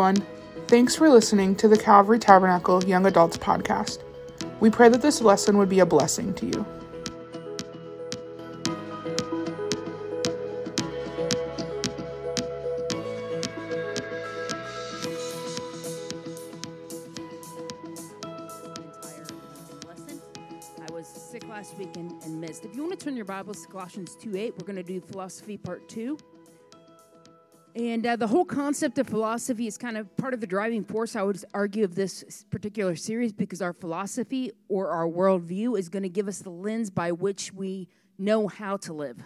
everyone. Thanks for listening to the Calvary Tabernacle Young Adults podcast. We pray that this lesson would be a blessing to you. I was sick last week and, and missed. If you want to turn your Bibles to Colossians 2 8, we're going to do philosophy part two. And uh, the whole concept of philosophy is kind of part of the driving force, I would argue, of this particular series because our philosophy or our worldview is going to give us the lens by which we know how to live.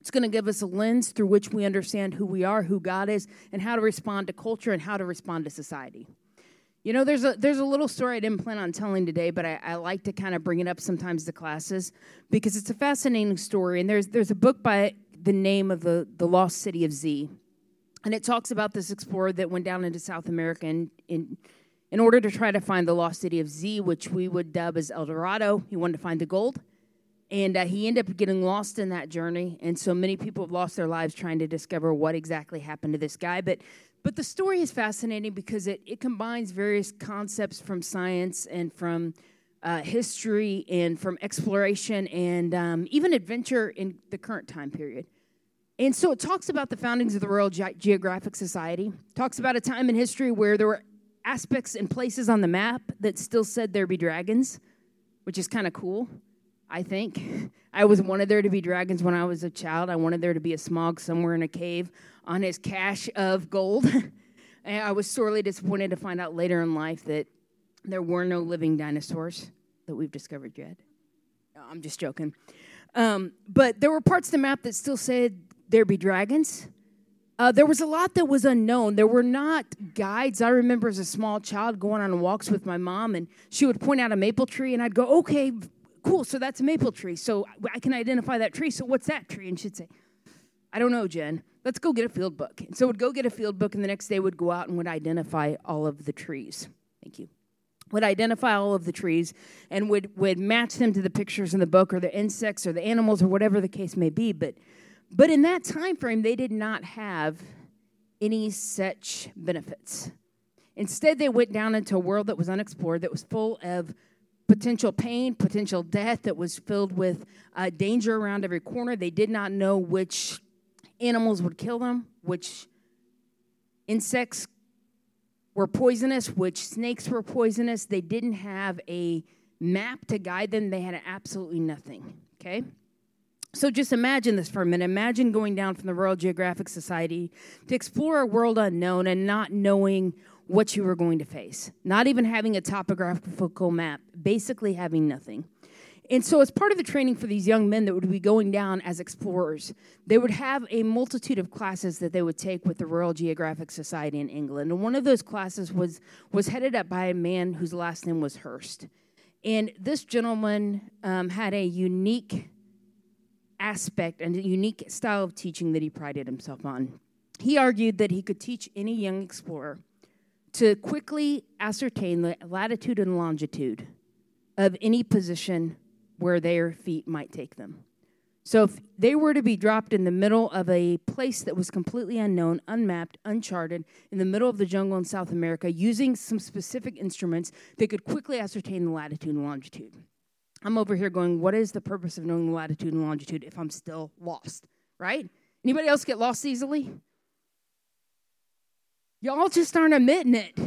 It's going to give us a lens through which we understand who we are, who God is, and how to respond to culture and how to respond to society. You know, there's a there's a little story I didn't plan on telling today, but I, I like to kind of bring it up sometimes to classes because it's a fascinating story. And there's there's a book by the name of the the lost city of Z, and it talks about this explorer that went down into South America in in, in order to try to find the lost city of Z, which we would dub as El Dorado. He wanted to find the gold, and uh, he ended up getting lost in that journey. And so many people have lost their lives trying to discover what exactly happened to this guy. But but the story is fascinating because it, it combines various concepts from science and from uh, history and from exploration and um, even adventure in the current time period. And so it talks about the foundings of the Royal Ge- Geographic Society, talks about a time in history where there were aspects and places on the map that still said there be dragons, which is kind of cool. I think. I always wanted there to be dragons when I was a child. I wanted there to be a Smaug somewhere in a cave on his cache of gold. I was sorely disappointed to find out later in life that there were no living dinosaurs that we've discovered yet. No, I'm just joking. Um, but there were parts of the map that still said there be dragons. Uh, there was a lot that was unknown. There were not guides. I remember as a small child going on walks with my mom, and she would point out a maple tree, and I'd go, okay, cool, so that's a maple tree. So I can identify that tree. So what's that tree? And she'd say, I don't know, Jen. Let's go get a field book. And so would go get a field book, and the next day would go out and would identify all of the trees. Thank you. Would identify all of the trees and would, would match them to the pictures in the book or the insects or the animals or whatever the case may be. But but in that time frame, they did not have any such benefits. Instead, they went down into a world that was unexplored, that was full of potential pain, potential death, that was filled with uh, danger around every corner. They did not know which animals would kill them, which insects were poisonous, which snakes were poisonous. They didn't have a map to guide them, they had absolutely nothing. Okay? So just imagine this for a minute. Imagine going down from the Royal Geographic Society to explore a world unknown and not knowing what you were going to face, not even having a topographical map, basically having nothing. And so, as part of the training for these young men that would be going down as explorers, they would have a multitude of classes that they would take with the Royal Geographic Society in England. And one of those classes was, was headed up by a man whose last name was Hurst. And this gentleman um, had a unique aspect and unique style of teaching that he prided himself on. He argued that he could teach any young explorer to quickly ascertain the latitude and longitude of any position where their feet might take them. So if they were to be dropped in the middle of a place that was completely unknown, unmapped, uncharted, in the middle of the jungle in South America, using some specific instruments, they could quickly ascertain the latitude and longitude. I'm over here going, what is the purpose of knowing the latitude and longitude if I'm still lost? Right? Anybody else get lost easily? Y'all just aren't admitting it.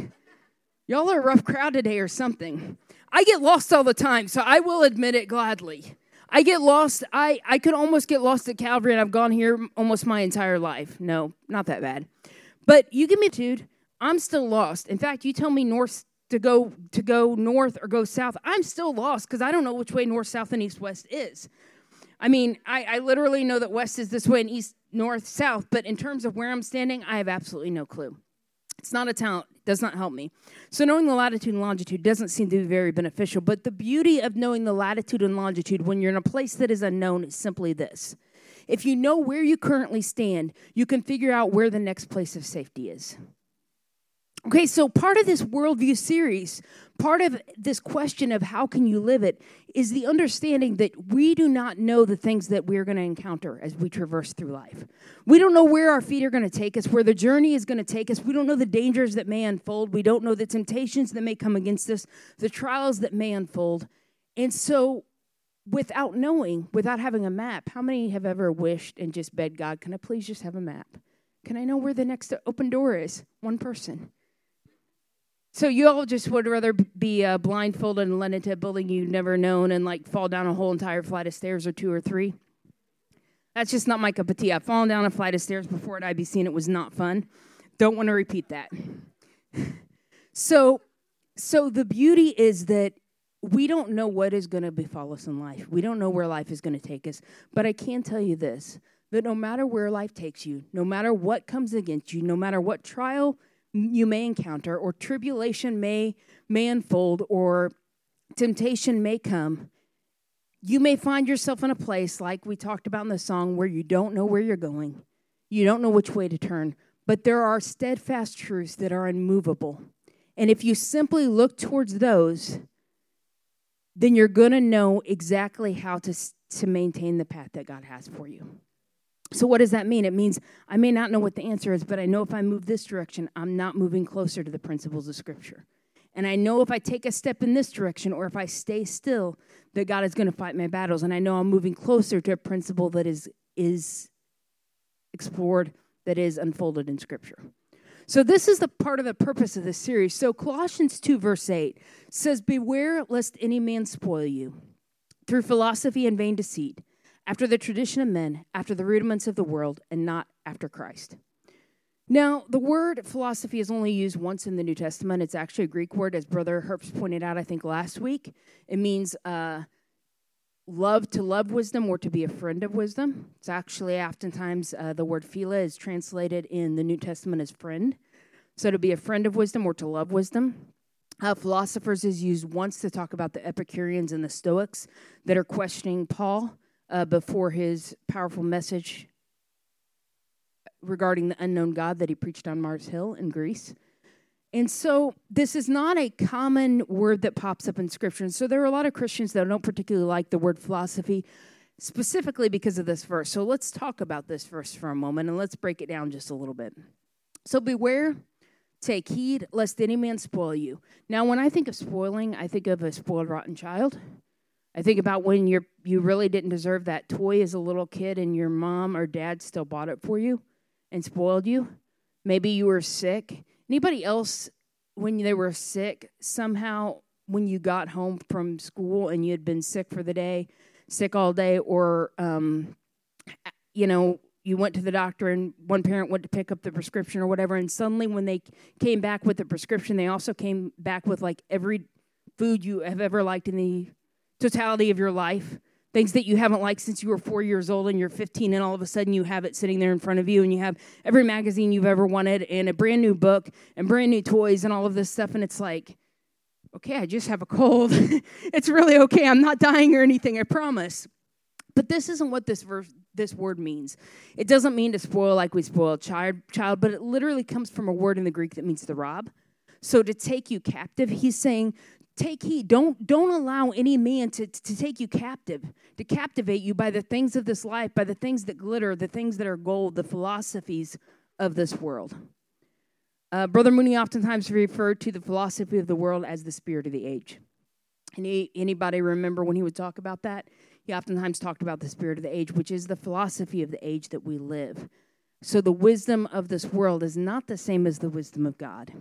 Y'all are a rough crowd today or something. I get lost all the time, so I will admit it gladly. I get lost. I, I could almost get lost at Calvary, and I've gone here almost my entire life. No, not that bad. But you give me a dude, I'm still lost. In fact, you tell me north to go to go north or go south, I'm still lost because I don't know which way north, south, and east, west is. I mean, I, I literally know that west is this way and east, north, south, but in terms of where I'm standing, I have absolutely no clue. It's not a talent, does not help me. So, knowing the latitude and longitude doesn't seem to be very beneficial. But the beauty of knowing the latitude and longitude when you're in a place that is unknown is simply this if you know where you currently stand, you can figure out where the next place of safety is. Okay, so part of this worldview series, part of this question of how can you live it, is the understanding that we do not know the things that we're going to encounter as we traverse through life. We don't know where our feet are going to take us, where the journey is going to take us. We don't know the dangers that may unfold. We don't know the temptations that may come against us, the trials that may unfold. And so, without knowing, without having a map, how many have ever wished and just begged God, can I please just have a map? Can I know where the next open door is? One person. So you all just would rather be uh, blindfolded and led into a building you've never known and like fall down a whole entire flight of stairs or two or three? That's just not my cup of tea. I've fallen down a flight of stairs before at IBC and it was not fun. Don't want to repeat that. so, so the beauty is that we don't know what is going to befall us in life. We don't know where life is going to take us. But I can tell you this that no matter where life takes you, no matter what comes against you, no matter what trial you may encounter or tribulation may may unfold or temptation may come you may find yourself in a place like we talked about in the song where you don't know where you're going. You don't know which way to turn but there are steadfast truths that are unmovable. And if you simply look towards those then you're going to know exactly how to to maintain the path that God has for you so, what does that mean? It means I may not know what the answer is, but I know if I move this direction, I'm not moving closer to the principles of Scripture. And I know if I take a step in this direction or if I stay still, that God is going to fight my battles. And I know I'm moving closer to a principle that is, is explored, that is unfolded in Scripture. So, this is the part of the purpose of this series. So, Colossians 2, verse 8 says, Beware lest any man spoil you through philosophy and vain deceit after the tradition of men, after the rudiments of the world, and not after Christ. Now, the word philosophy is only used once in the New Testament. It's actually a Greek word, as Brother Herbst pointed out, I think, last week. It means uh, love to love wisdom or to be a friend of wisdom. It's actually oftentimes uh, the word phila is translated in the New Testament as friend. So to be a friend of wisdom or to love wisdom. Uh, philosophers is used once to talk about the Epicureans and the Stoics that are questioning Paul uh, before his powerful message regarding the unknown God that he preached on Mars Hill in Greece. And so this is not a common word that pops up in scripture. And so there are a lot of Christians that don't particularly like the word philosophy specifically because of this verse. So let's talk about this verse for a moment and let's break it down just a little bit. So beware, take heed, lest any man spoil you. Now, when I think of spoiling, I think of a spoiled, rotten child. I think about when you're you really didn't deserve that toy as a little kid and your mom or dad still bought it for you and spoiled you. Maybe you were sick. Anybody else when they were sick somehow when you got home from school and you had been sick for the day, sick all day, or um, you know you went to the doctor and one parent went to pick up the prescription or whatever, and suddenly when they came back with the prescription, they also came back with like every food you have ever liked in the totality of your life, things that you haven't liked since you were four years old and you're 15, and all of a sudden you have it sitting there in front of you, and you have every magazine you've ever wanted, and a brand new book, and brand new toys, and all of this stuff. And it's like, okay, I just have a cold. it's really okay. I'm not dying or anything, I promise. But this isn't what this verse, this word means. It doesn't mean to spoil like we spoil a child, child, but it literally comes from a word in the Greek that means to rob. So to take you captive, he's saying take heed. Don't don't allow any man to, to take you captive to captivate you by the things of this life by the things that glitter the things that are gold the philosophies of this world. Uh, brother mooney oftentimes referred to the philosophy of the world as the spirit of the age. Any, anybody remember when he would talk about that? He oftentimes talked about the spirit of the age which is the philosophy of the age that we live. So the wisdom of this world is not the same as the wisdom of god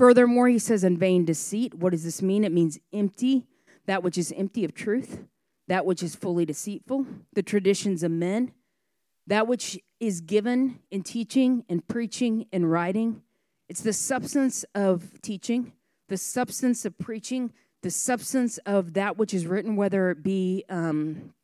Furthermore, he says, in vain deceit. What does this mean? It means empty, that which is empty of truth, that which is fully deceitful, the traditions of men, that which is given in teaching and preaching and writing. It's the substance of teaching, the substance of preaching, the substance of that which is written, whether it be um,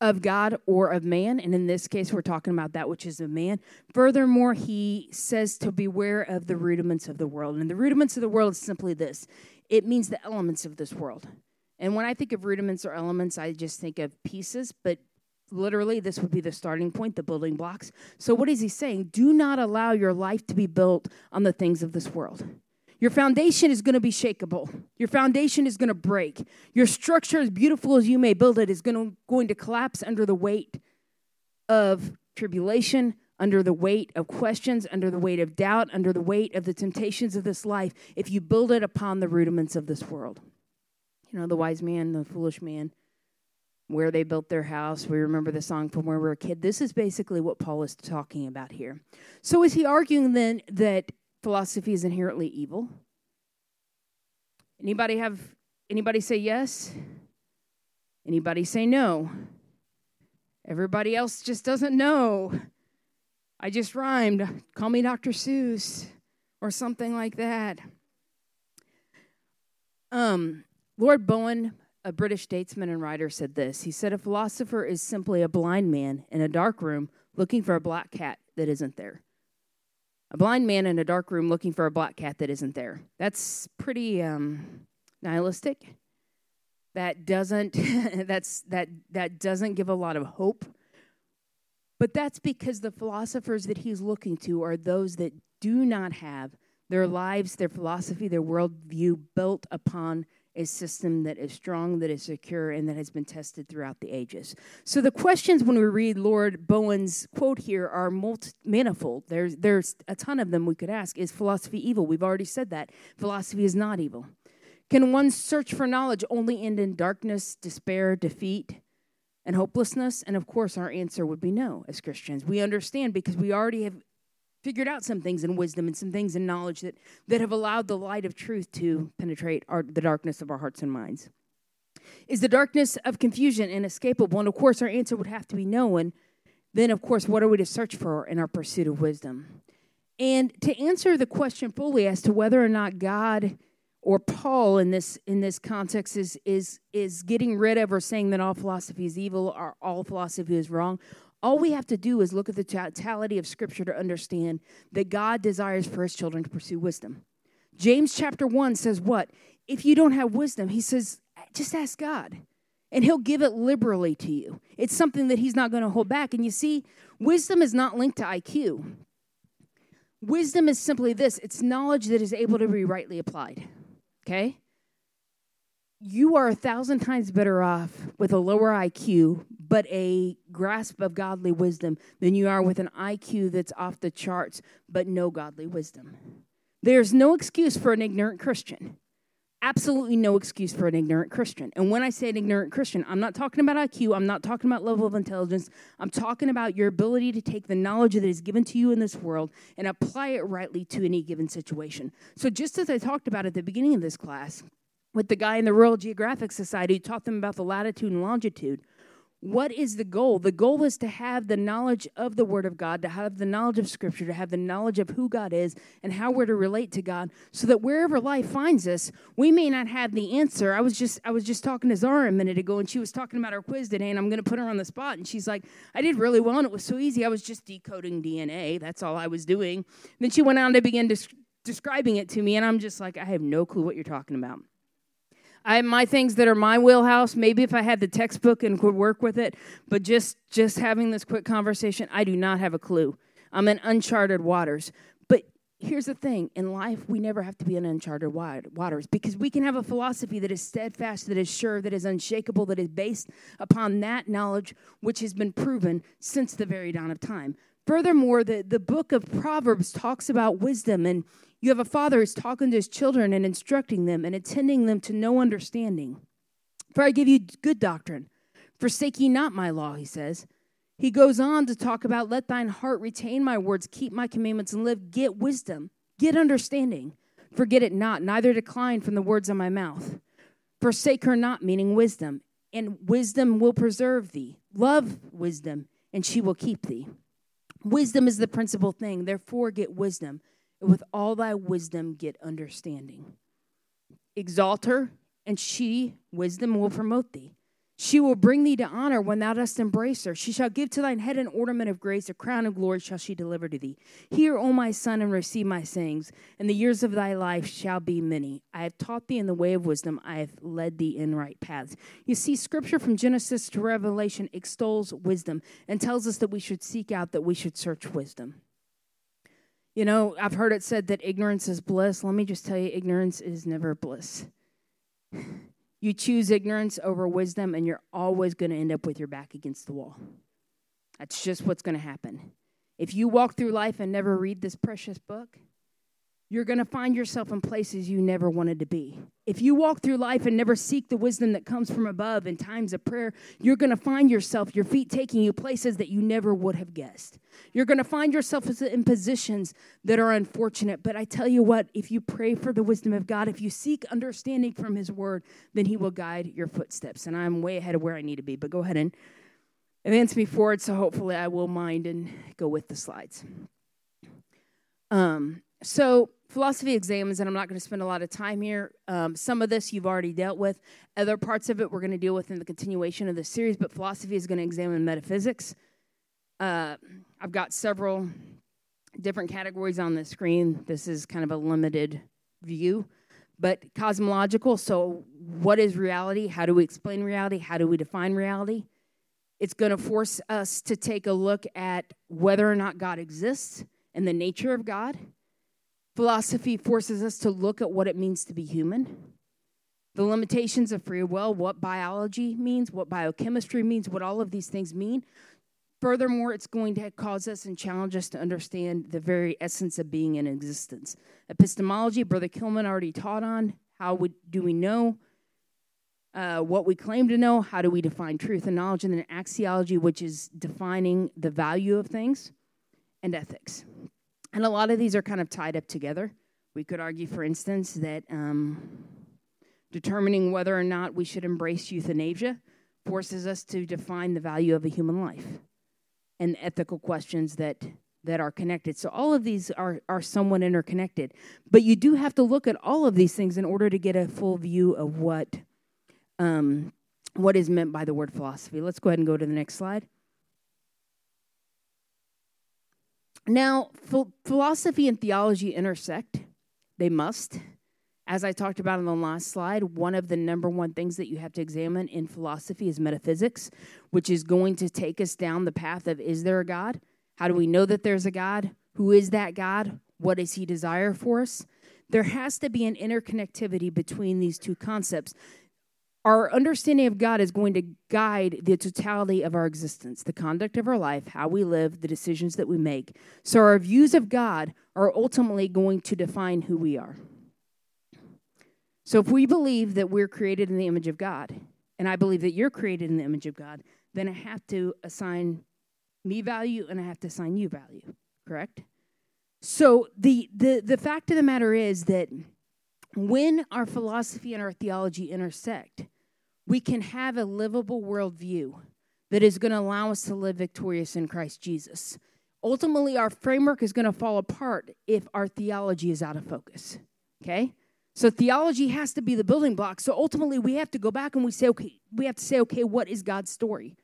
of God or of man. And in this case, we're talking about that which is of man. Furthermore, he says to beware of the rudiments of the world. And the rudiments of the world is simply this it means the elements of this world. And when I think of rudiments or elements, I just think of pieces, but literally, this would be the starting point, the building blocks. So, what is he saying? Do not allow your life to be built on the things of this world. Your foundation is going to be shakable. Your foundation is going to break. Your structure, as beautiful as you may build it, is going to, going to collapse under the weight of tribulation, under the weight of questions, under the weight of doubt, under the weight of the temptations of this life, if you build it upon the rudiments of this world. You know, the wise man, the foolish man, where they built their house. We remember the song from when we were a kid. This is basically what Paul is talking about here. So, is he arguing then that philosophy is inherently evil? Anybody have anybody say yes? Anybody say no? Everybody else just doesn't know. I just rhymed. Call me Dr. Seuss or something like that. Um, Lord Bowen, a British statesman and writer, said this. He said, A philosopher is simply a blind man in a dark room looking for a black cat that isn't there. A blind man in a dark room looking for a black cat that isn't there. That's pretty um, nihilistic. That doesn't that's that that doesn't give a lot of hope but that's because the philosophers that he's looking to are those that do not have their lives, their philosophy, their worldview built upon a system that is strong, that is secure, and that has been tested throughout the ages. So the questions when we read Lord Bowen's quote here are multi- manifold. There's there's a ton of them we could ask. Is philosophy evil? We've already said that philosophy is not evil. Can one's search for knowledge only end in darkness, despair, defeat? and hopelessness? And of course, our answer would be no as Christians. We understand because we already have figured out some things in wisdom and some things in knowledge that, that have allowed the light of truth to penetrate our, the darkness of our hearts and minds. Is the darkness of confusion inescapable? And of course, our answer would have to be no. And then, of course, what are we to search for in our pursuit of wisdom? And to answer the question fully as to whether or not God or Paul in this in this context is is is getting rid of or saying that all philosophy is evil or all philosophy is wrong. All we have to do is look at the totality of Scripture to understand that God desires for His children to pursue wisdom. James chapter one says what? If you don't have wisdom, he says, just ask God, and He'll give it liberally to you. It's something that He's not going to hold back. And you see, wisdom is not linked to IQ. Wisdom is simply this: it's knowledge that is able to be rightly applied okay? You are a thousand times better off with a lower IQ, but a grasp of godly wisdom than you are with an IQ that's off the charts, but no godly wisdom. There's no excuse for an ignorant Christian. Absolutely no excuse for an ignorant Christian. And when I say an ignorant Christian, I'm not talking about IQ, I'm not talking about level of intelligence. I'm talking about your ability to take the knowledge that is given to you in this world and apply it rightly to any given situation. So, just as I talked about at the beginning of this class, with the guy in the Royal Geographic Society who taught them about the latitude and longitude, what is the goal? The goal is to have the knowledge of the Word of God, to have the knowledge of Scripture, to have the knowledge of who God is and how we're to relate to God, so that wherever life finds us, we may not have the answer. I was just I was just talking to Zara a minute ago, and she was talking about her quiz today, and I'm going to put her on the spot, and she's like, "I did really well, and it was so easy. I was just decoding DNA. That's all I was doing." Then she went on to begin des- describing it to me, and I'm just like, "I have no clue what you're talking about." I my things that are my wheelhouse. Maybe if I had the textbook and could work with it, but just just having this quick conversation, I do not have a clue. I'm in uncharted waters. But here's the thing: in life, we never have to be in uncharted waters because we can have a philosophy that is steadfast, that is sure, that is unshakable, that is based upon that knowledge which has been proven since the very dawn of time. Furthermore, the, the book of Proverbs talks about wisdom and you have a father who's talking to his children and instructing them and attending them to know understanding. For I give you good doctrine. Forsake ye not my law, he says. He goes on to talk about let thine heart retain my words, keep my commandments, and live. Get wisdom, get understanding. Forget it not, neither decline from the words of my mouth. Forsake her not, meaning wisdom, and wisdom will preserve thee. Love wisdom, and she will keep thee. Wisdom is the principal thing, therefore, get wisdom And with all thy wisdom get understanding. Exalt her, and she, wisdom, will promote thee. She will bring thee to honor when thou dost embrace her. She shall give to thine head an ornament of grace, a crown of glory shall she deliver to thee. Hear, O my son, and receive my sayings, and the years of thy life shall be many. I have taught thee in the way of wisdom, I have led thee in right paths. You see, scripture from Genesis to Revelation extols wisdom and tells us that we should seek out, that we should search wisdom. You know, I've heard it said that ignorance is bliss. Let me just tell you, ignorance is never bliss. You choose ignorance over wisdom, and you're always going to end up with your back against the wall. That's just what's going to happen. If you walk through life and never read this precious book, you're going to find yourself in places you never wanted to be. If you walk through life and never seek the wisdom that comes from above in times of prayer, you're going to find yourself, your feet taking you places that you never would have guessed. You're going to find yourself in positions that are unfortunate. But I tell you what, if you pray for the wisdom of God, if you seek understanding from His word, then He will guide your footsteps. And I'm way ahead of where I need to be, but go ahead and advance me forward so hopefully I will mind and go with the slides. Um, so, philosophy examines, and I'm not going to spend a lot of time here. Um, some of this you've already dealt with. Other parts of it we're going to deal with in the continuation of the series, but philosophy is going to examine metaphysics. Uh, I've got several different categories on the screen. This is kind of a limited view, but cosmological. So, what is reality? How do we explain reality? How do we define reality? It's going to force us to take a look at whether or not God exists and the nature of God Philosophy forces us to look at what it means to be human, the limitations of free will, what biology means, what biochemistry means, what all of these things mean. Furthermore, it's going to cause us and challenge us to understand the very essence of being in existence. Epistemology, Brother Kilman already taught on. How would, do we know uh, what we claim to know? How do we define truth and knowledge? And then axiology, which is defining the value of things, and ethics. And a lot of these are kind of tied up together. We could argue, for instance, that um, determining whether or not we should embrace euthanasia forces us to define the value of a human life and ethical questions that that are connected. So all of these are are somewhat interconnected. But you do have to look at all of these things in order to get a full view of what um, what is meant by the word philosophy. Let's go ahead and go to the next slide. Now, ph- philosophy and theology intersect. They must. As I talked about on the last slide, one of the number one things that you have to examine in philosophy is metaphysics, which is going to take us down the path of is there a God? How do we know that there's a God? Who is that God? What does he desire for us? There has to be an interconnectivity between these two concepts our understanding of God is going to guide the totality of our existence, the conduct of our life, how we live, the decisions that we make. So, our views of God are ultimately going to define who we are. So, if we believe that we're created in the image of God, and I believe that you're created in the image of God, then I have to assign me value and I have to assign you value, correct? So, the, the, the fact of the matter is that when our philosophy and our theology intersect, we can have a livable worldview that is going to allow us to live victorious in Christ Jesus. Ultimately, our framework is going to fall apart if our theology is out of focus. Okay? So theology has to be the building block. So ultimately, we have to go back and we say, okay, we have to say, okay, what is God's story?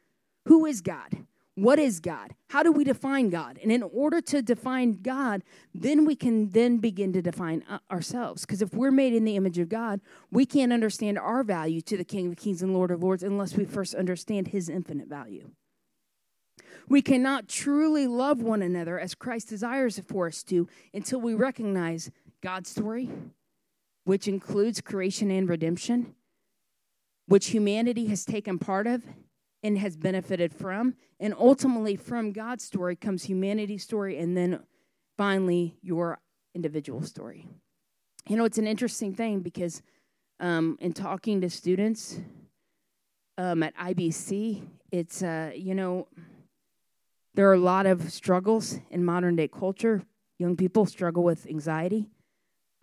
Who is God? What is God? How do we define God? And in order to define God, then we can then begin to define uh, ourselves. Because if we're made in the image of God, we can't understand our value to the King of Kings and Lord of Lords unless we first understand his infinite value. We cannot truly love one another as Christ desires for us to until we recognize God's story, which includes creation and redemption, which humanity has taken part of and has benefited from. And ultimately, from God's story comes humanity's story, and then finally, your individual story. You know, it's an interesting thing because um, in talking to students um, at IBC, it's, uh, you know, there are a lot of struggles in modern day culture. Young people struggle with anxiety.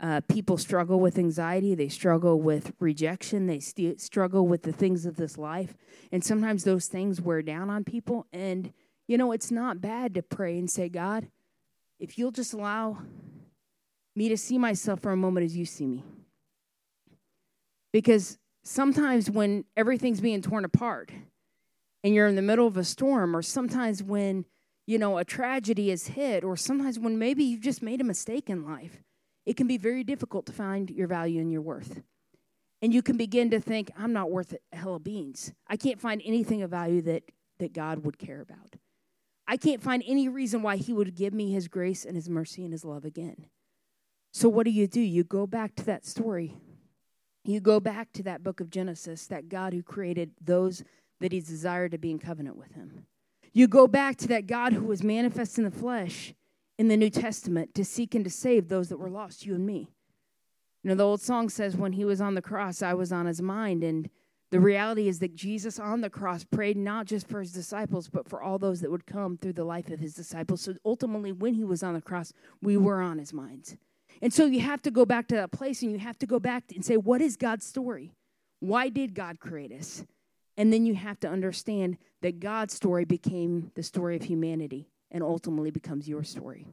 Uh, people struggle with anxiety, they struggle with rejection, they st- struggle with the things of this life. And sometimes those things wear down on people. And, you know, it's not bad to pray and say, God, if you'll just allow me to see myself for a moment as you see me. Because sometimes when everything's being torn apart and you're in the middle of a storm, or sometimes when, you know, a tragedy is hit, or sometimes when maybe you've just made a mistake in life, it can be very difficult to find your value and your worth. And you can begin to think, I'm not worth a hell of beans. I can't find anything of value that, that God would care about. I can't find any reason why He would give me His grace and His mercy and His love again. So, what do you do? You go back to that story. You go back to that book of Genesis, that God who created those that He desired to be in covenant with Him. You go back to that God who was manifest in the flesh in the New Testament to seek and to save those that were lost, you and me. You know, the old song says, When He was on the cross, I was on His mind. And the reality is that Jesus on the cross prayed not just for his disciples, but for all those that would come through the life of his disciples. So ultimately, when he was on the cross, we were on his minds. And so you have to go back to that place and you have to go back and say, what is God's story? Why did God create us? And then you have to understand that God's story became the story of humanity and ultimately becomes your story,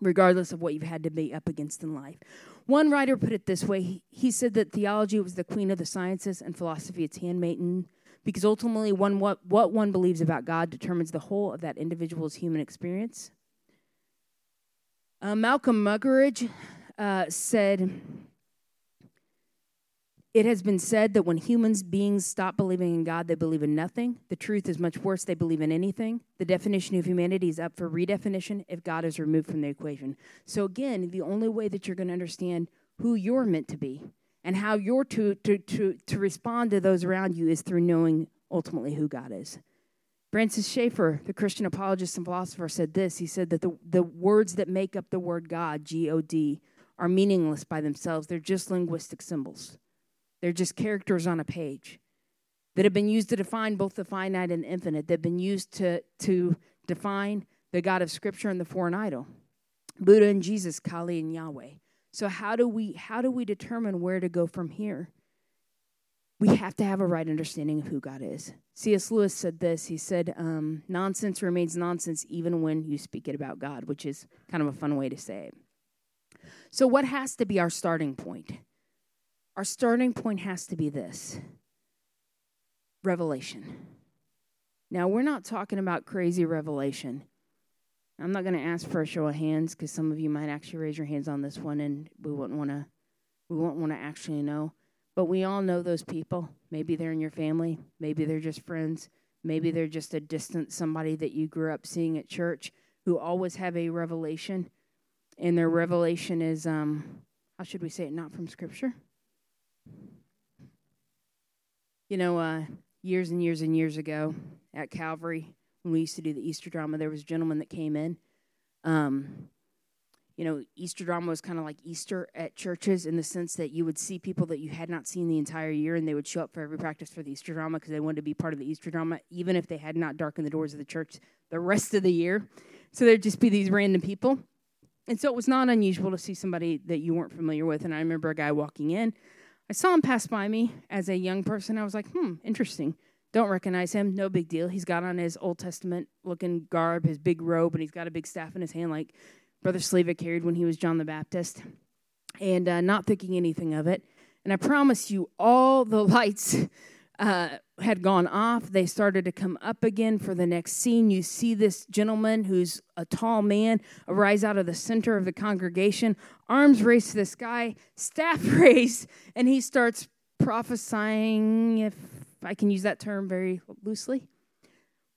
regardless of what you've had to be up against in life. One writer put it this way he said that theology was the queen of the sciences and philosophy its handmaiden because ultimately one what, what one believes about god determines the whole of that individual's human experience uh, Malcolm Muggeridge uh, said, It has been said that when humans beings stop believing in God, they believe in nothing. The truth is much worse, they believe in anything. The definition of humanity is up for redefinition if God is removed from the equation. So, again, the only way that you're going to understand who you're meant to be and how you're to, to, to, to respond to those around you is through knowing ultimately who God is. Francis Schaeffer, the Christian apologist and philosopher, said this. He said that the, the words that make up the word God, G O D, are meaningless by themselves. They're just linguistic symbols, they're just characters on a page that have been used to define both the finite and the infinite, that have been used to, to define the God of Scripture and the foreign idol. Buddha and Jesus, Kali and Yahweh. So how do we how do we determine where to go from here? we have to have a right understanding of who God is. C.S. Lewis said this. He said, um, Nonsense remains nonsense even when you speak it about God, which is kind of a fun way to say it. So, what has to be our starting point? Our starting point has to be this revelation. Now, we're not talking about crazy revelation. I'm not going to ask for a show of hands because some of you might actually raise your hands on this one and we wouldn't want to we won't want to actually know. But we all know those people. Maybe they're in your family, maybe they're just friends, maybe they're just a distant somebody that you grew up seeing at church who always have a revelation. And their revelation is, um, how should we say it, not from Scripture? You know, uh, years and years and years ago at Calvary, when we used to do the Easter drama, there was a gentleman that came in. Um, you know, Easter drama was kind of like Easter at churches in the sense that you would see people that you had not seen the entire year and they would show up for every practice for the Easter drama because they wanted to be part of the Easter drama, even if they had not darkened the doors of the church the rest of the year. So there'd just be these random people. And so it was not unusual to see somebody that you weren't familiar with. And I remember a guy walking in. I saw him pass by me as a young person. I was like, hmm, interesting. Don't recognize him. No big deal. He's got on his Old Testament looking garb, his big robe, and he's got a big staff in his hand, like Brother Sleva carried when he was John the Baptist, and uh, not thinking anything of it. And I promise you, all the lights uh, had gone off. They started to come up again for the next scene. You see this gentleman who's a tall man arise out of the center of the congregation, arms raised to the sky, staff raised, and he starts prophesying, if I can use that term very loosely.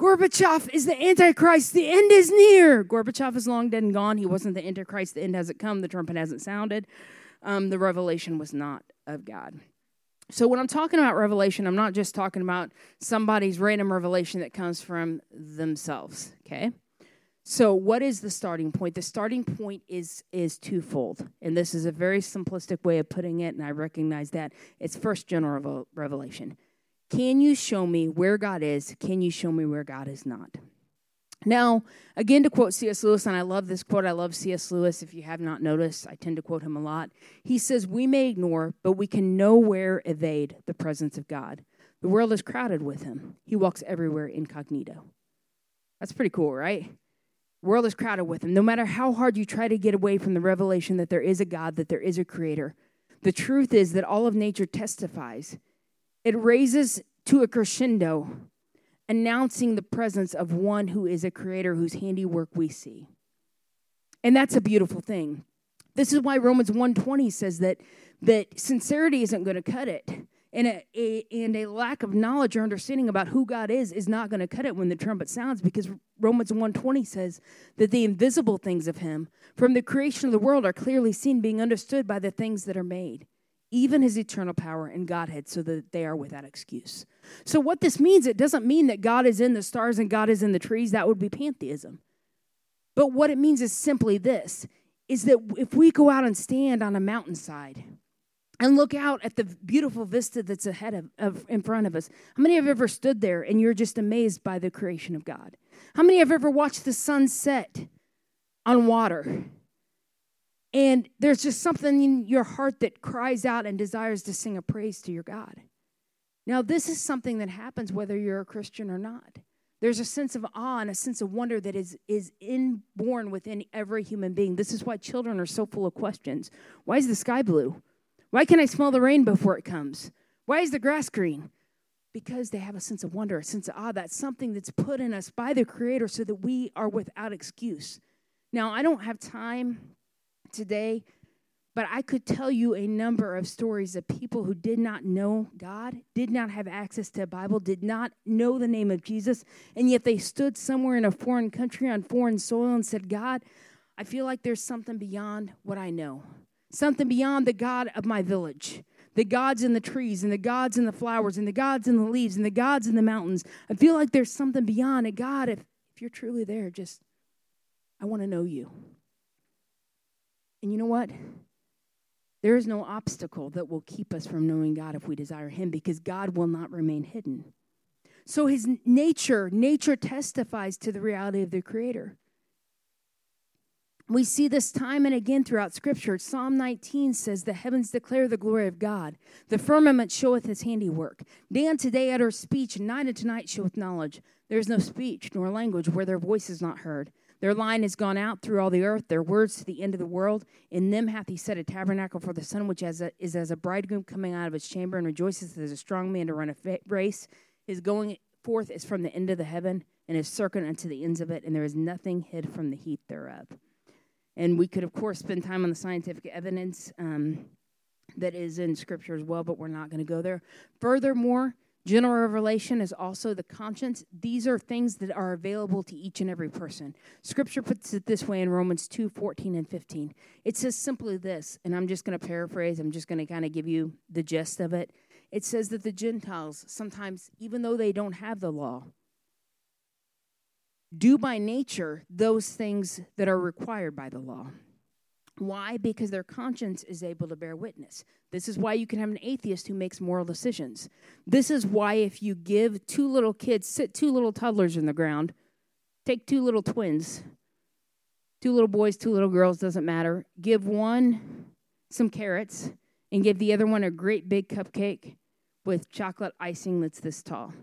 Gorbachev is the Antichrist. The end is near. Gorbachev is long dead and gone. He wasn't the Antichrist. The end hasn't come. The trumpet hasn't sounded. Um, the revelation was not of God. So, when I'm talking about revelation, I'm not just talking about somebody's random revelation that comes from themselves, okay? So, what is the starting point? The starting point is is twofold, and this is a very simplistic way of putting it, and I recognize that it's first general revelation. Can you show me where God is? Can you show me where God is not? Now, again, to quote C.S. Lewis, and I love this quote. I love C.S. Lewis. If you have not noticed, I tend to quote him a lot. He says, We may ignore, but we can nowhere evade the presence of God. The world is crowded with him. He walks everywhere incognito. That's pretty cool, right? The world is crowded with him. No matter how hard you try to get away from the revelation that there is a God, that there is a creator, the truth is that all of nature testifies it raises to a crescendo, announcing the presence of one who is a creator whose handiwork we see. And that's a beautiful thing. This is why Romans 1:20 says that that sincerity isn't going to cut it. And a, a, and a lack of knowledge or understanding about who God is is not going to cut it when the trumpet sounds because Romans 1:20 says that the invisible things of him from the creation of the world are clearly seen being understood by the things that are made even his eternal power and Godhead, so that they are without excuse. So, what this means, it doesn't mean that God is in the stars and God is in the trees. That would be pantheism. But what it means is simply this is that if we go out and stand on a mountainside and look out at the beautiful vista that's ahead of, of in front of us, how many have ever stood there and you're just amazed by the creation of God? How many have ever watched the sun set on water? And there's just something in your heart that cries out and desires to sing a praise to your God. Now, this is something that happens whether you're a Christian or not. There's a sense of awe and a sense of wonder that is, is inborn within every human being. This is why children are so full of questions. Why is the sky blue? Why can I smell the rain before it comes? Why is the grass green? Because they have a sense of wonder, a sense of awe. That's something that's put in us by the Creator so that we are without excuse. Now, I don't have time today, but I could tell you a number of stories of people who did not know God, did not have access to a Bible, did not know the name of Jesus, and yet they stood somewhere in a foreign country on foreign soil and said, God, I feel like there's something beyond what I know, something beyond the God of my village the gods in the trees and the gods in the flowers and the gods in the leaves and the gods in the mountains. I feel like there's something beyond it. God, if, if you're truly there, just, I want to know you. And you know what? There is no obstacle that will keep us from knowing God if we desire Him because God will not remain hidden. So His nature, nature testifies to the reality of the Creator. We see this time and again throughout Scripture. Psalm 19 says, The heavens declare the glory of God. The firmament showeth his handiwork. Day unto day utter speech, and night unto night showeth knowledge. There is no speech nor language where their voice is not heard. Their line has gone out through all the earth, their words to the end of the world. In them hath he set a tabernacle for the sun, which as a, is as a bridegroom coming out of his chamber and rejoices as a strong man to run a race. His going forth is from the end of the heaven, and his circuit unto the ends of it, and there is nothing hid from the heat thereof. And we could, of course, spend time on the scientific evidence um, that is in Scripture as well, but we're not going to go there. Furthermore, General revelation is also the conscience. These are things that are available to each and every person. Scripture puts it this way in Romans 2 14 and 15. It says simply this, and I'm just going to paraphrase, I'm just going to kind of give you the gist of it. It says that the Gentiles, sometimes, even though they don't have the law, do by nature those things that are required by the law. Why? Because their conscience is able to bear witness. This is why you can have an atheist who makes moral decisions. This is why, if you give two little kids, sit two little toddlers in the ground, take two little twins, two little boys, two little girls, doesn't matter, give one some carrots, and give the other one a great big cupcake with chocolate icing that's this tall.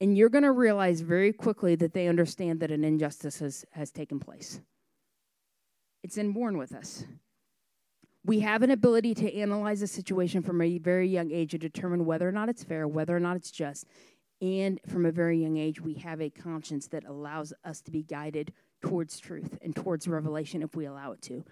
And you're going to realize very quickly that they understand that an injustice has, has taken place. It's inborn with us. We have an ability to analyze a situation from a very young age to determine whether or not it's fair, whether or not it's just. And from a very young age, we have a conscience that allows us to be guided towards truth and towards revelation if we allow it to.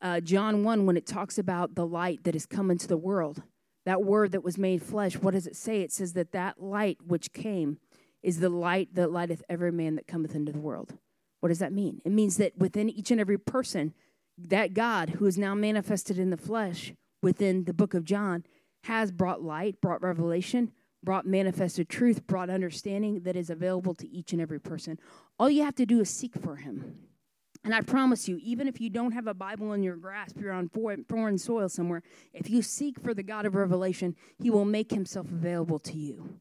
Uh, John 1, when it talks about the light that has come into the world, that word that was made flesh, what does it say? It says that that light which came is the light that lighteth every man that cometh into the world. What does that mean? It means that within each and every person, that God who is now manifested in the flesh within the book of John has brought light, brought revelation, brought manifested truth, brought understanding that is available to each and every person. All you have to do is seek for him. And I promise you, even if you don't have a Bible in your grasp, you're on foreign soil somewhere, if you seek for the God of revelation, he will make himself available to you.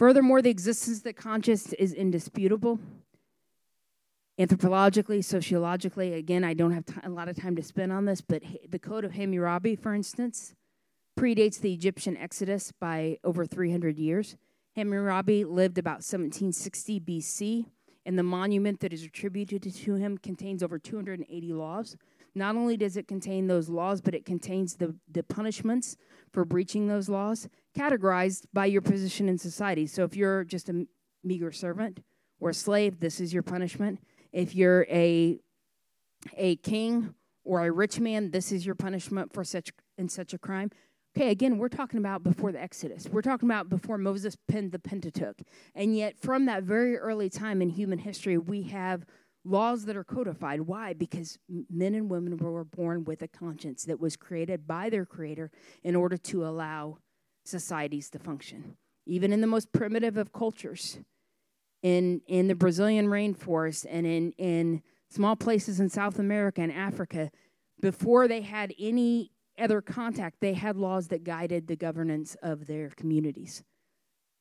Furthermore, the existence of the conscious is indisputable. Anthropologically, sociologically, again, I don't have t- a lot of time to spend on this, but the Code of Hammurabi, for instance, predates the Egyptian Exodus by over 300 years. Hammurabi lived about 1760 BC, and the monument that is attributed to him contains over 280 laws. not only does it contain those laws, but it contains the, the punishments for breaching those laws, categorized by your position in society. So if you're just a meager servant or a slave, this is your punishment. If you're a a king or a rich man, this is your punishment for such in such a crime. Okay, again, we're talking about before the Exodus. We're talking about before Moses penned the Pentateuch. And yet, from that very early time in human history, we have laws that are codified. Why? Because men and women were born with a conscience that was created by their Creator in order to allow societies to function. Even in the most primitive of cultures, in, in the Brazilian rainforest and in, in small places in South America and Africa, before they had any other contact, they had laws that guided the governance of their communities.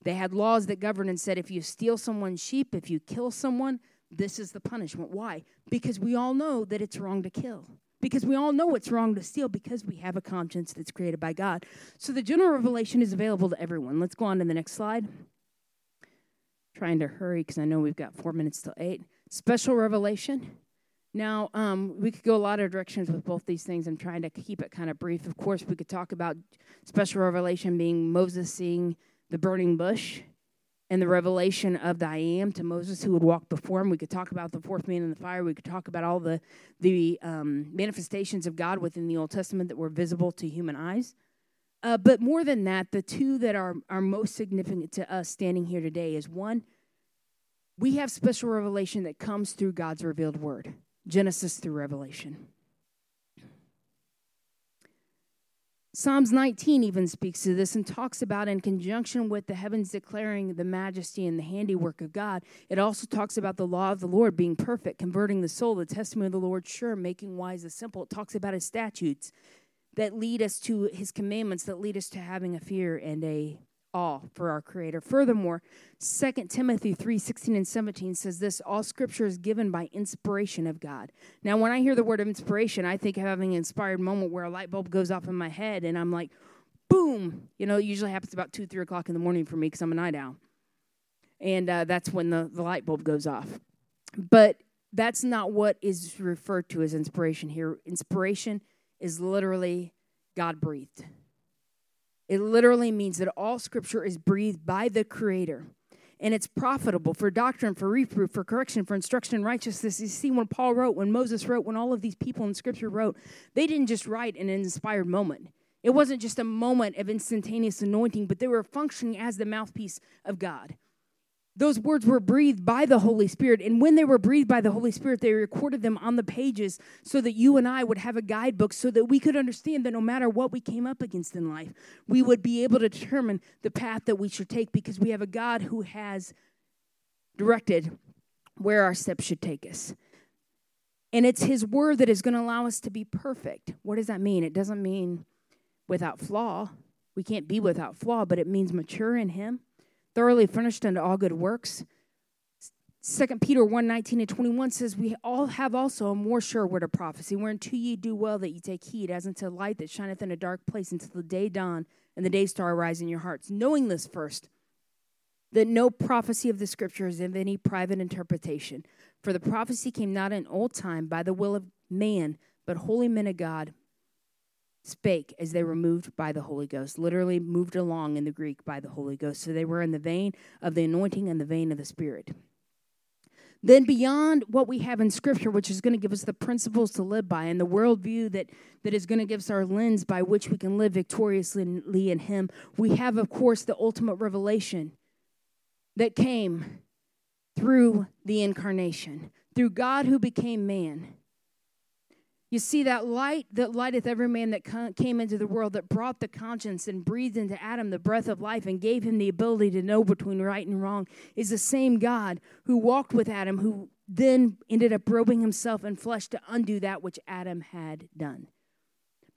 They had laws that governed and said if you steal someone's sheep, if you kill someone, this is the punishment. Why? Because we all know that it's wrong to kill. Because we all know it's wrong to steal because we have a conscience that's created by God. So the general revelation is available to everyone. Let's go on to the next slide. Trying to hurry because I know we've got four minutes till eight. Special revelation. Now, um, we could go a lot of directions with both these things. I'm trying to keep it kind of brief. Of course, we could talk about special revelation being Moses seeing the burning bush and the revelation of the I am to Moses who would walk before him. We could talk about the fourth man in the fire. We could talk about all the, the um, manifestations of God within the Old Testament that were visible to human eyes. Uh, but more than that, the two that are, are most significant to us standing here today is one, we have special revelation that comes through God's revealed word. Genesis through Revelation. Psalms 19 even speaks to this and talks about, in conjunction with the heavens declaring the majesty and the handiwork of God, it also talks about the law of the Lord being perfect, converting the soul, the testimony of the Lord sure, making wise the simple. It talks about his statutes that lead us to his commandments, that lead us to having a fear and a all for our creator. Furthermore 2 timothy 3 16 and 17 says this all scripture is given by inspiration of god. Now when i hear the word of inspiration i think of having an inspired moment where a light bulb goes off in my head and i'm like boom! You know it usually happens about 2 3 o'clock in the morning for me because i'm a night owl and uh, that's when the, the light bulb goes off. But that's not what is referred to as inspiration here. Inspiration is literally god breathed it literally means that all scripture is breathed by the Creator. And it's profitable for doctrine, for reproof, for correction, for instruction in righteousness. You see, when Paul wrote, when Moses wrote, when all of these people in scripture wrote, they didn't just write in an inspired moment. It wasn't just a moment of instantaneous anointing, but they were functioning as the mouthpiece of God those words were breathed by the Holy Spirit. And when they were breathed by the Holy Spirit, they recorded them on the pages so that you and I would have a guidebook so that we could understand that no matter what we came up against in life, we would be able to determine the path that we should take because we have a God who has directed where our steps should take us. And it's His word that is going to allow us to be perfect. What does that mean? It doesn't mean without flaw. We can't be without flaw, but it means mature in Him thoroughly furnished unto all good works. Second Peter 1 19 and 21 says, We all have also a more sure word of prophecy, whereunto ye do well that ye take heed, as unto light that shineth in a dark place until the day dawn and the day star arise in your hearts. Knowing this first, that no prophecy of the scripture is of any private interpretation. For the prophecy came not in old time by the will of man, but holy men of God spake as they were moved by the Holy Ghost, literally moved along in the Greek by the Holy Ghost. So they were in the vein of the anointing and the vein of the Spirit. Then, beyond what we have in Scripture, which is going to give us the principles to live by and the worldview that, that is going to give us our lens by which we can live victoriously in Him, we have, of course, the ultimate revelation that came through the incarnation, through God who became man. You see, that light that lighteth every man that came into the world, that brought the conscience and breathed into Adam the breath of life and gave him the ability to know between right and wrong, is the same God who walked with Adam, who then ended up robing himself in flesh to undo that which Adam had done.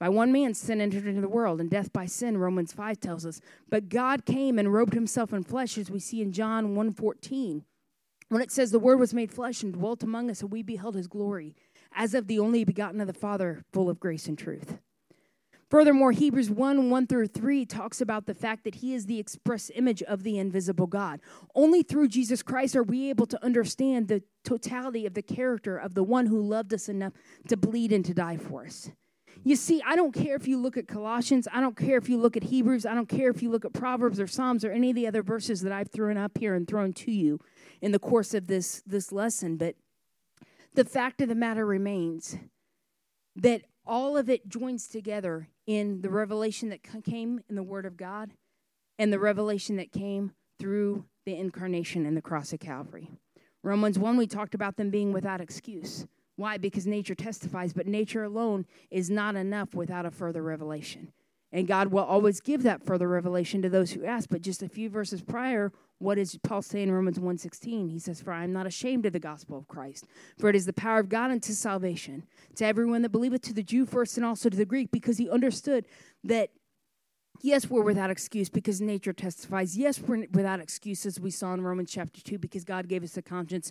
By one man, sin entered into the world, and death by sin, Romans 5 tells us. But God came and robed himself in flesh, as we see in John 1.14, when it says, The Word was made flesh and dwelt among us, and we beheld his glory as of the only begotten of the Father, full of grace and truth. Furthermore, Hebrews 1 1 through 3 talks about the fact that he is the express image of the invisible God. Only through Jesus Christ are we able to understand the totality of the character of the one who loved us enough to bleed and to die for us. You see, I don't care if you look at Colossians, I don't care if you look at Hebrews, I don't care if you look at Proverbs or Psalms or any of the other verses that I've thrown up here and thrown to you in the course of this, this lesson, but the fact of the matter remains that all of it joins together in the revelation that came in the Word of God and the revelation that came through the incarnation and the cross of Calvary. Romans 1, we talked about them being without excuse. Why? Because nature testifies, but nature alone is not enough without a further revelation. And God will always give that further revelation to those who ask. But just a few verses prior, what does Paul say in Romans 1.16? He says, For I am not ashamed of the gospel of Christ, for it is the power of God unto salvation, to everyone that believeth, to the Jew first and also to the Greek, because he understood that yes, we're without excuse because nature testifies. Yes, we're without excuse, as we saw in Romans chapter 2, because God gave us a conscience.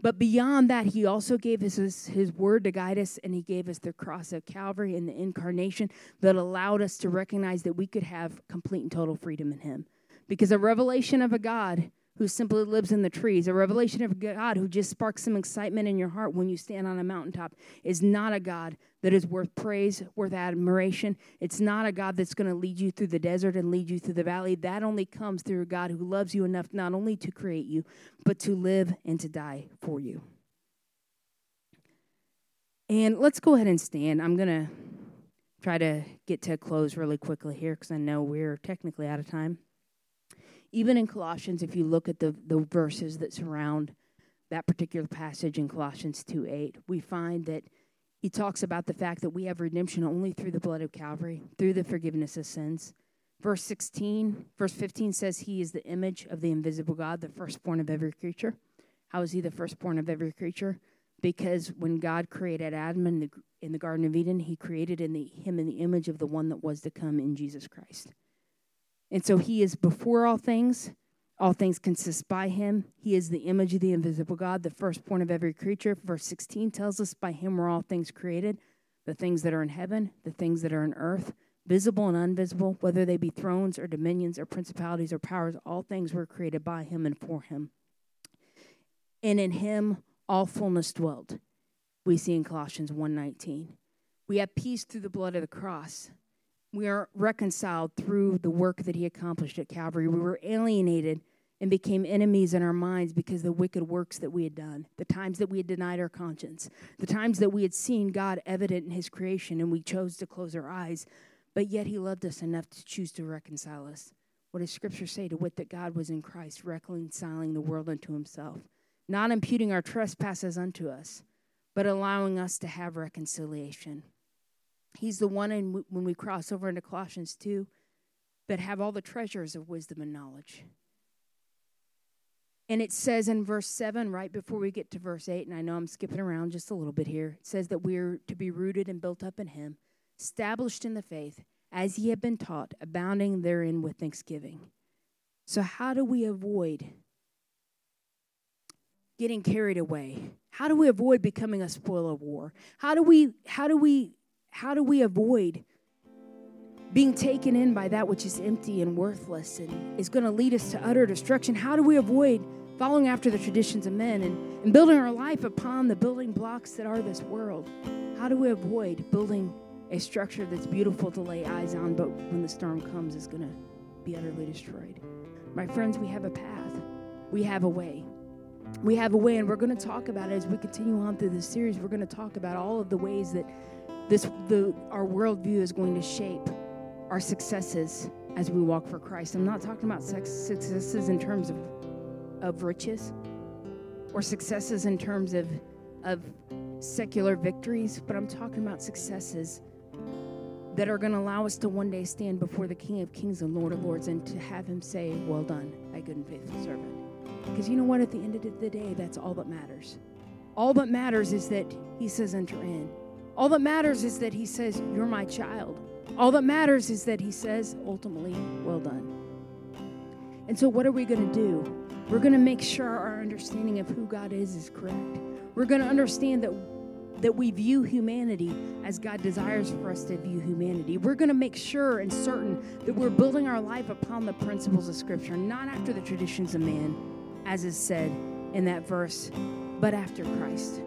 But beyond that, he also gave us his, his, word to guide us, and he gave us the cross of Calvary and the incarnation that allowed us to recognize that we could have complete and total freedom in him. Because a revelation of a God who simply lives in the trees, a revelation of God who just sparks some excitement in your heart when you stand on a mountaintop, is not a God that is worth praise, worth admiration. It's not a God that's going to lead you through the desert and lead you through the valley. That only comes through a God who loves you enough not only to create you, but to live and to die for you. And let's go ahead and stand. I'm going to try to get to a close really quickly here because I know we're technically out of time. Even in Colossians, if you look at the, the verses that surround that particular passage in Colossians 2 8, we find that he talks about the fact that we have redemption only through the blood of Calvary, through the forgiveness of sins. Verse 16, verse 15 says he is the image of the invisible God, the firstborn of every creature. How is he the firstborn of every creature? Because when God created Adam in the, in the Garden of Eden, he created in the, him in the image of the one that was to come in Jesus Christ. And so he is before all things. All things consist by him. He is the image of the invisible God, the firstborn of every creature. Verse 16 tells us, By him were all things created, the things that are in heaven, the things that are in earth, visible and invisible, whether they be thrones or dominions or principalities or powers, all things were created by him and for him. And in him all fullness dwelt. We see in Colossians 1:19. We have peace through the blood of the cross we are reconciled through the work that he accomplished at Calvary. We were alienated and became enemies in our minds because the wicked works that we had done, the times that we had denied our conscience, the times that we had seen God evident in his creation and we chose to close our eyes, but yet he loved us enough to choose to reconcile us. What does scripture say to wit that God was in Christ reconciling the world unto himself, not imputing our trespasses unto us, but allowing us to have reconciliation. He's the one in, when we cross over into Colossians 2 that have all the treasures of wisdom and knowledge. And it says in verse 7, right before we get to verse 8, and I know I'm skipping around just a little bit here, it says that we're to be rooted and built up in Him, established in the faith, as ye have been taught, abounding therein with thanksgiving. So, how do we avoid getting carried away? How do we avoid becoming a spoil of war? How do we, how do we how do we avoid being taken in by that which is empty and worthless and is going to lead us to utter destruction? How do we avoid following after the traditions of men and, and building our life upon the building blocks that are this world? How do we avoid building a structure that's beautiful to lay eyes on, but when the storm comes, is going to be utterly destroyed? My friends, we have a path, we have a way. We have a way, and we're going to talk about it as we continue on through this series. We're going to talk about all of the ways that this the our worldview is going to shape our successes as we walk for Christ. I'm not talking about successes in terms of of riches or successes in terms of of secular victories, but I'm talking about successes that are going to allow us to one day stand before the King of Kings and Lord of Lords and to have him say, Well done, thy good and faithful servant. Because you know what? At the end of the day, that's all that matters. All that matters is that he says, Enter in. All that matters is that he says, You're my child. All that matters is that he says, ultimately, well done. And so, what are we going to do? We're going to make sure our understanding of who God is is correct. We're going to understand that that we view humanity as God desires for us to view humanity. We're going to make sure and certain that we're building our life upon the principles of Scripture, not after the traditions of man, as is said in that verse, but after Christ.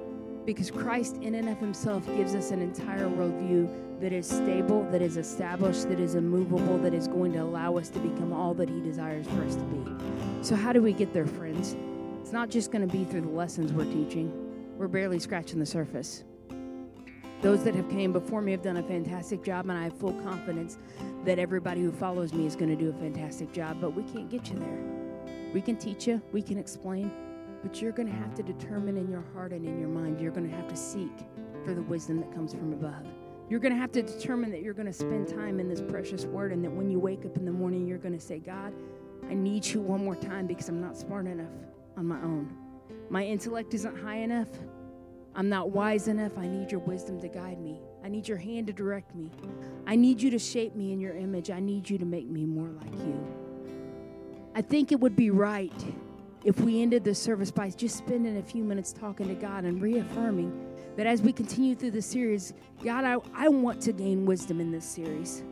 Because Christ, in and of himself, gives us an entire worldview that is stable, that is established, that is immovable, that is going to allow us to become all that he desires for us to be. So, how do we get there, friends? It's not just going to be through the lessons we're teaching, we're barely scratching the surface. Those that have came before me have done a fantastic job, and I have full confidence that everybody who follows me is going to do a fantastic job, but we can't get you there. We can teach you, we can explain, but you're going to have to determine in your heart and in your mind, you're going to have to seek for the wisdom that comes from above. You're going to have to determine that you're going to spend time in this precious word and that when you wake up in the morning, you're going to say, God, I need you one more time because I'm not smart enough on my own. My intellect isn't high enough. I'm not wise enough. I need your wisdom to guide me. I need your hand to direct me. I need you to shape me in your image. I need you to make me more like you. I think it would be right if we ended the service by just spending a few minutes talking to God and reaffirming that as we continue through the series, God, I, I want to gain wisdom in this series.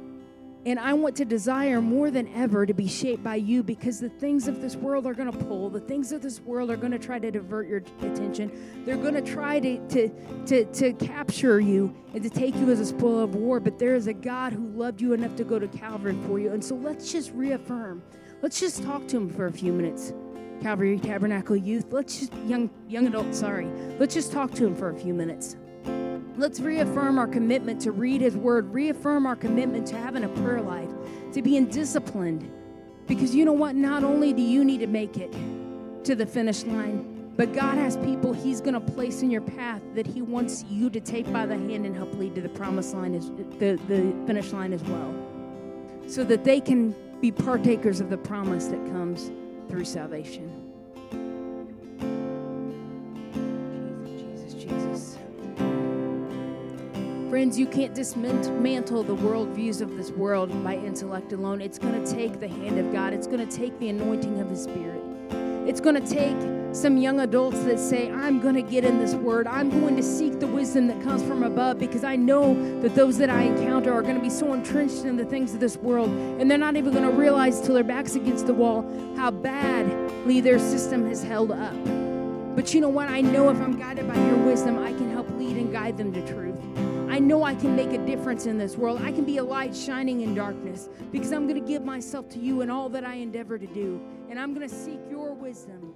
And I want to desire more than ever to be shaped by you because the things of this world are going to pull. The things of this world are going to try to divert your attention. They're going to try to, to, to, to capture you and to take you as a spoil of war. But there is a God who loved you enough to go to Calvary for you. And so let's just reaffirm. Let's just talk to him for a few minutes. Calvary Tabernacle Youth. Let's just, young, young adults, sorry. Let's just talk to him for a few minutes. Let's reaffirm our commitment to read his word, reaffirm our commitment to having a prayer life, to being disciplined. Because you know what? Not only do you need to make it to the finish line, but God has people He's going to place in your path that He wants you to take by the hand and help lead to the promised line, as, the, the finish line as well, so that they can be partakers of the promise that comes through salvation. Jesus, Jesus, Jesus. Friends, you can't dismantle the worldviews of this world by intellect alone. It's going to take the hand of God, it's going to take the anointing of His Spirit. It's going to take some young adults that say, I'm going to get in this word. I'm going to seek the wisdom that comes from above because I know that those that I encounter are going to be so entrenched in the things of this world and they're not even going to realize till their back's against the wall how badly their system has held up. But you know what? I know if I'm guided by your wisdom, I can help lead and guide them to truth. I know I can make a difference in this world. I can be a light shining in darkness because I'm going to give myself to you in all that I endeavor to do. And I'm going to seek your wisdom.